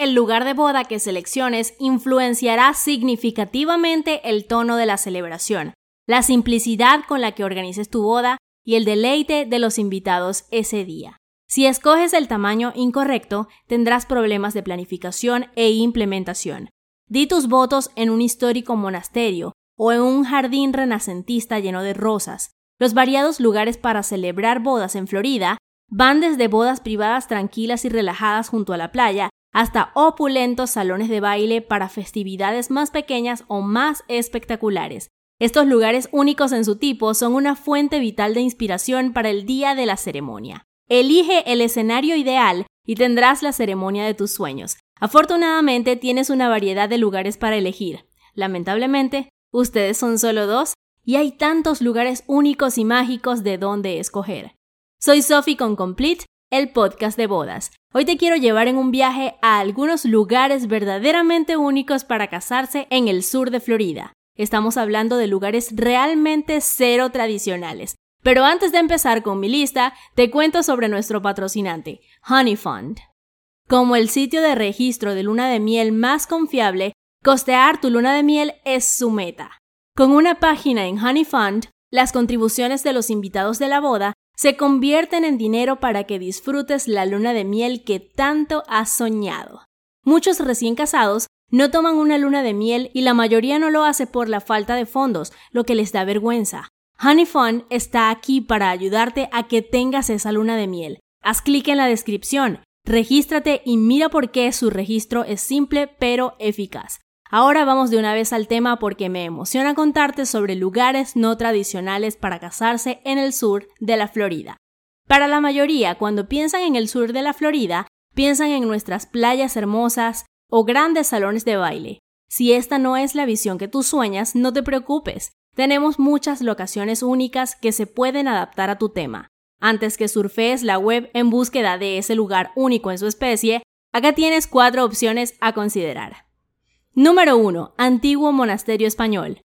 El lugar de boda que selecciones influenciará significativamente el tono de la celebración, la simplicidad con la que organices tu boda y el deleite de los invitados ese día. Si escoges el tamaño incorrecto, tendrás problemas de planificación e implementación. Di tus votos en un histórico monasterio o en un jardín renacentista lleno de rosas. Los variados lugares para celebrar bodas en Florida van desde bodas privadas tranquilas y relajadas junto a la playa hasta opulentos salones de baile para festividades más pequeñas o más espectaculares. Estos lugares únicos en su tipo son una fuente vital de inspiración para el día de la ceremonia. Elige el escenario ideal y tendrás la ceremonia de tus sueños. Afortunadamente tienes una variedad de lugares para elegir. Lamentablemente, ustedes son solo dos y hay tantos lugares únicos y mágicos de donde escoger. Soy Sophie con Complete, el podcast de bodas. Hoy te quiero llevar en un viaje a algunos lugares verdaderamente únicos para casarse en el sur de Florida. Estamos hablando de lugares realmente cero tradicionales. Pero antes de empezar con mi lista, te cuento sobre nuestro patrocinante, Honey Fund. Como el sitio de registro de luna de miel más confiable, costear tu luna de miel es su meta. Con una página en Honey Fund, las contribuciones de los invitados de la boda se convierten en dinero para que disfrutes la luna de miel que tanto has soñado. Muchos recién casados no toman una luna de miel y la mayoría no lo hace por la falta de fondos, lo que les da vergüenza. Honey Fun está aquí para ayudarte a que tengas esa luna de miel. Haz clic en la descripción, regístrate y mira por qué su registro es simple pero eficaz. Ahora vamos de una vez al tema porque me emociona contarte sobre lugares no tradicionales para casarse en el sur de la Florida. Para la mayoría, cuando piensan en el sur de la Florida, piensan en nuestras playas hermosas o grandes salones de baile. Si esta no es la visión que tú sueñas, no te preocupes. Tenemos muchas locaciones únicas que se pueden adaptar a tu tema. Antes que surfees la web en búsqueda de ese lugar único en su especie, acá tienes cuatro opciones a considerar. Número 1. Antiguo monasterio español.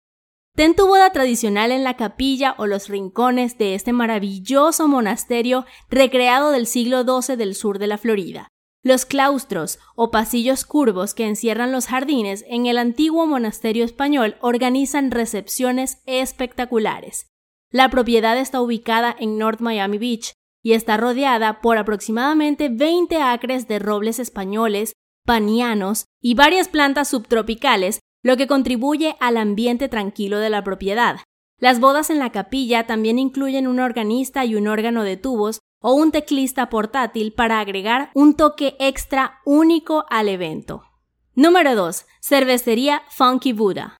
Ten tu boda tradicional en la capilla o los rincones de este maravilloso monasterio recreado del siglo XII del sur de la Florida. Los claustros o pasillos curvos que encierran los jardines en el antiguo monasterio español organizan recepciones espectaculares. La propiedad está ubicada en North Miami Beach y está rodeada por aproximadamente 20 acres de robles españoles panianos y varias plantas subtropicales, lo que contribuye al ambiente tranquilo de la propiedad. Las bodas en la capilla también incluyen un organista y un órgano de tubos o un teclista portátil para agregar un toque extra único al evento. Número 2. Cervecería Funky Buddha.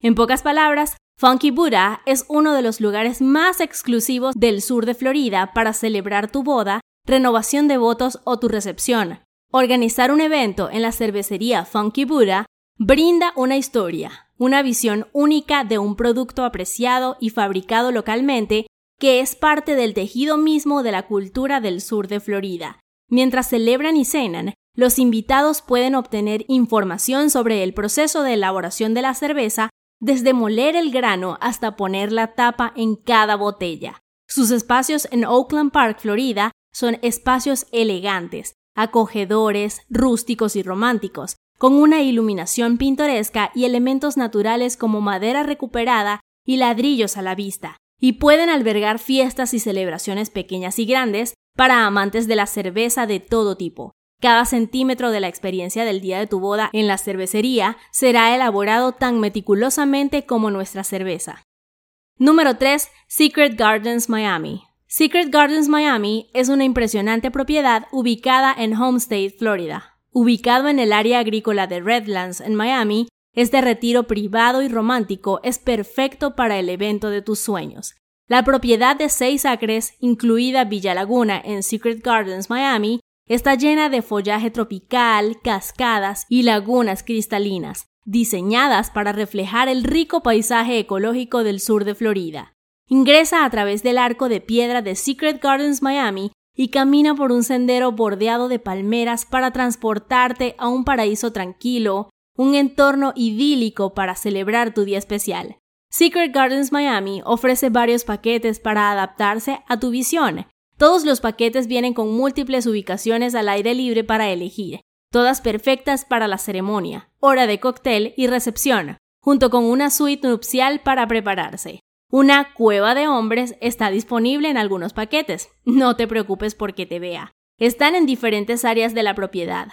En pocas palabras, Funky Buddha es uno de los lugares más exclusivos del sur de Florida para celebrar tu boda, renovación de votos o tu recepción. Organizar un evento en la cervecería Funky Buddha brinda una historia, una visión única de un producto apreciado y fabricado localmente que es parte del tejido mismo de la cultura del sur de Florida. Mientras celebran y cenan, los invitados pueden obtener información sobre el proceso de elaboración de la cerveza desde moler el grano hasta poner la tapa en cada botella. Sus espacios en Oakland Park, Florida, son espacios elegantes, acogedores, rústicos y románticos, con una iluminación pintoresca y elementos naturales como madera recuperada y ladrillos a la vista, y pueden albergar fiestas y celebraciones pequeñas y grandes para amantes de la cerveza de todo tipo. Cada centímetro de la experiencia del día de tu boda en la cervecería será elaborado tan meticulosamente como nuestra cerveza. Número 3. Secret Gardens Miami. Secret Gardens Miami es una impresionante propiedad ubicada en Homestead, Florida. Ubicado en el área agrícola de Redlands, en Miami, este retiro privado y romántico es perfecto para el evento de tus sueños. La propiedad de seis acres, incluida Villa Laguna en Secret Gardens Miami, está llena de follaje tropical, cascadas y lagunas cristalinas, diseñadas para reflejar el rico paisaje ecológico del sur de Florida. Ingresa a través del arco de piedra de Secret Gardens Miami y camina por un sendero bordeado de palmeras para transportarte a un paraíso tranquilo, un entorno idílico para celebrar tu día especial. Secret Gardens Miami ofrece varios paquetes para adaptarse a tu visión. Todos los paquetes vienen con múltiples ubicaciones al aire libre para elegir. todas perfectas para la ceremonia, hora de cóctel y recepción, junto con una suite nupcial para prepararse. Una cueva de hombres está disponible en algunos paquetes. No te preocupes porque te vea. Están en diferentes áreas de la propiedad.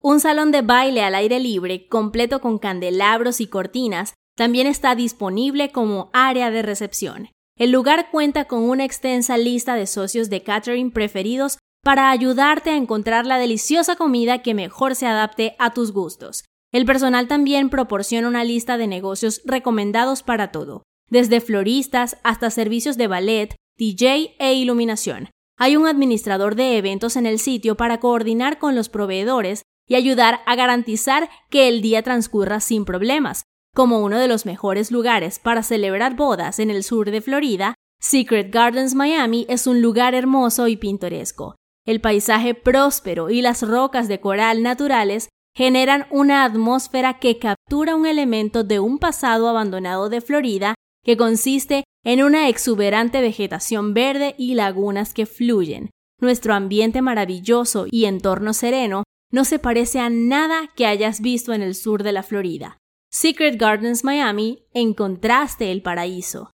Un salón de baile al aire libre, completo con candelabros y cortinas, también está disponible como área de recepción. El lugar cuenta con una extensa lista de socios de catering preferidos para ayudarte a encontrar la deliciosa comida que mejor se adapte a tus gustos. El personal también proporciona una lista de negocios recomendados para todo, desde floristas hasta servicios de ballet, DJ e iluminación. Hay un administrador de eventos en el sitio para coordinar con los proveedores y ayudar a garantizar que el día transcurra sin problemas. Como uno de los mejores lugares para celebrar bodas en el sur de Florida, Secret Gardens Miami es un lugar hermoso y pintoresco. El paisaje próspero y las rocas de coral naturales generan una atmósfera que captura un elemento de un pasado abandonado de Florida que consiste en una exuberante vegetación verde y lagunas que fluyen. Nuestro ambiente maravilloso y entorno sereno no se parece a nada que hayas visto en el sur de la Florida. Secret Gardens Miami encontraste el paraíso.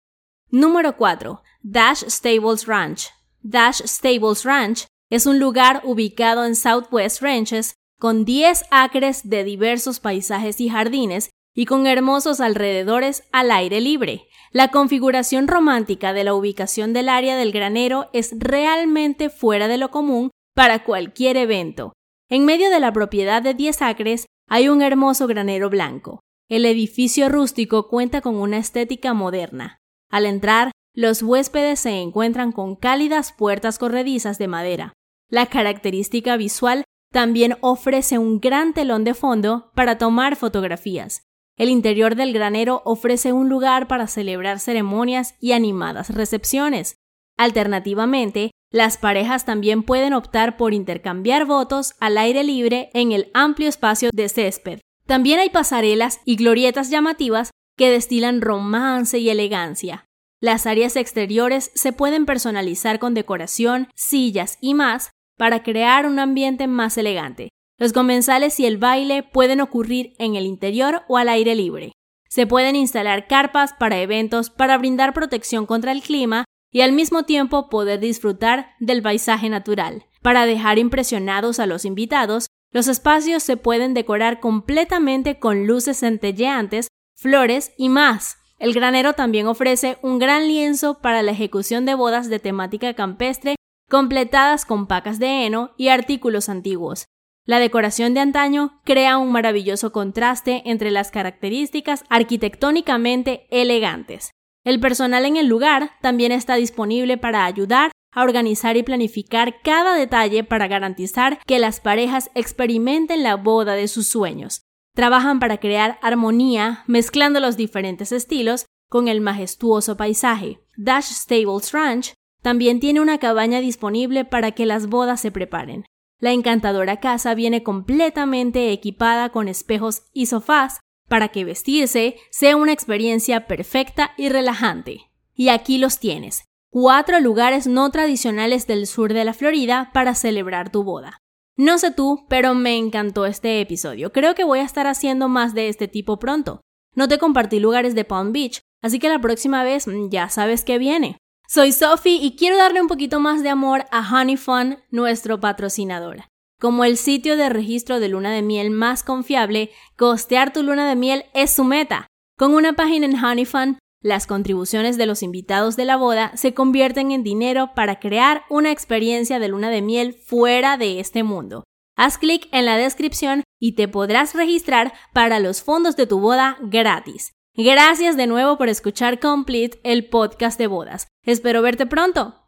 Número 4. Dash Stables Ranch. Dash Stables Ranch es un lugar ubicado en Southwest Ranches con 10 acres de diversos paisajes y jardines y con hermosos alrededores al aire libre. La configuración romántica de la ubicación del área del granero es realmente fuera de lo común para cualquier evento. En medio de la propiedad de 10 acres hay un hermoso granero blanco. El edificio rústico cuenta con una estética moderna. Al entrar, los huéspedes se encuentran con cálidas puertas corredizas de madera. La característica visual también ofrece un gran telón de fondo para tomar fotografías. El interior del granero ofrece un lugar para celebrar ceremonias y animadas recepciones. Alternativamente, las parejas también pueden optar por intercambiar votos al aire libre en el amplio espacio de césped. También hay pasarelas y glorietas llamativas que destilan romance y elegancia. Las áreas exteriores se pueden personalizar con decoración, sillas y más para crear un ambiente más elegante. Los comensales y el baile pueden ocurrir en el interior o al aire libre. Se pueden instalar carpas para eventos para brindar protección contra el clima y al mismo tiempo poder disfrutar del paisaje natural. Para dejar impresionados a los invitados, los espacios se pueden decorar completamente con luces centelleantes, flores y más. El granero también ofrece un gran lienzo para la ejecución de bodas de temática campestre completadas con pacas de heno y artículos antiguos. La decoración de antaño crea un maravilloso contraste entre las características arquitectónicamente elegantes. El personal en el lugar también está disponible para ayudar a organizar y planificar cada detalle para garantizar que las parejas experimenten la boda de sus sueños. Trabajan para crear armonía mezclando los diferentes estilos con el majestuoso paisaje. Dash Stables Ranch también tiene una cabaña disponible para que las bodas se preparen. La encantadora casa viene completamente equipada con espejos y sofás para que vestirse sea una experiencia perfecta y relajante. Y aquí los tienes, cuatro lugares no tradicionales del sur de la Florida para celebrar tu boda. No sé tú, pero me encantó este episodio. Creo que voy a estar haciendo más de este tipo pronto. No te compartí lugares de Palm Beach, así que la próxima vez mm, ya sabes que viene. Soy Sophie y quiero darle un poquito más de amor a Honey Fun, nuestro patrocinador. Como el sitio de registro de luna de miel más confiable, costear tu luna de miel es su meta. Con una página en HoneyFun, las contribuciones de los invitados de la boda se convierten en dinero para crear una experiencia de luna de miel fuera de este mundo. Haz clic en la descripción y te podrás registrar para los fondos de tu boda gratis. Gracias de nuevo por escuchar Complete, el podcast de bodas. Espero verte pronto.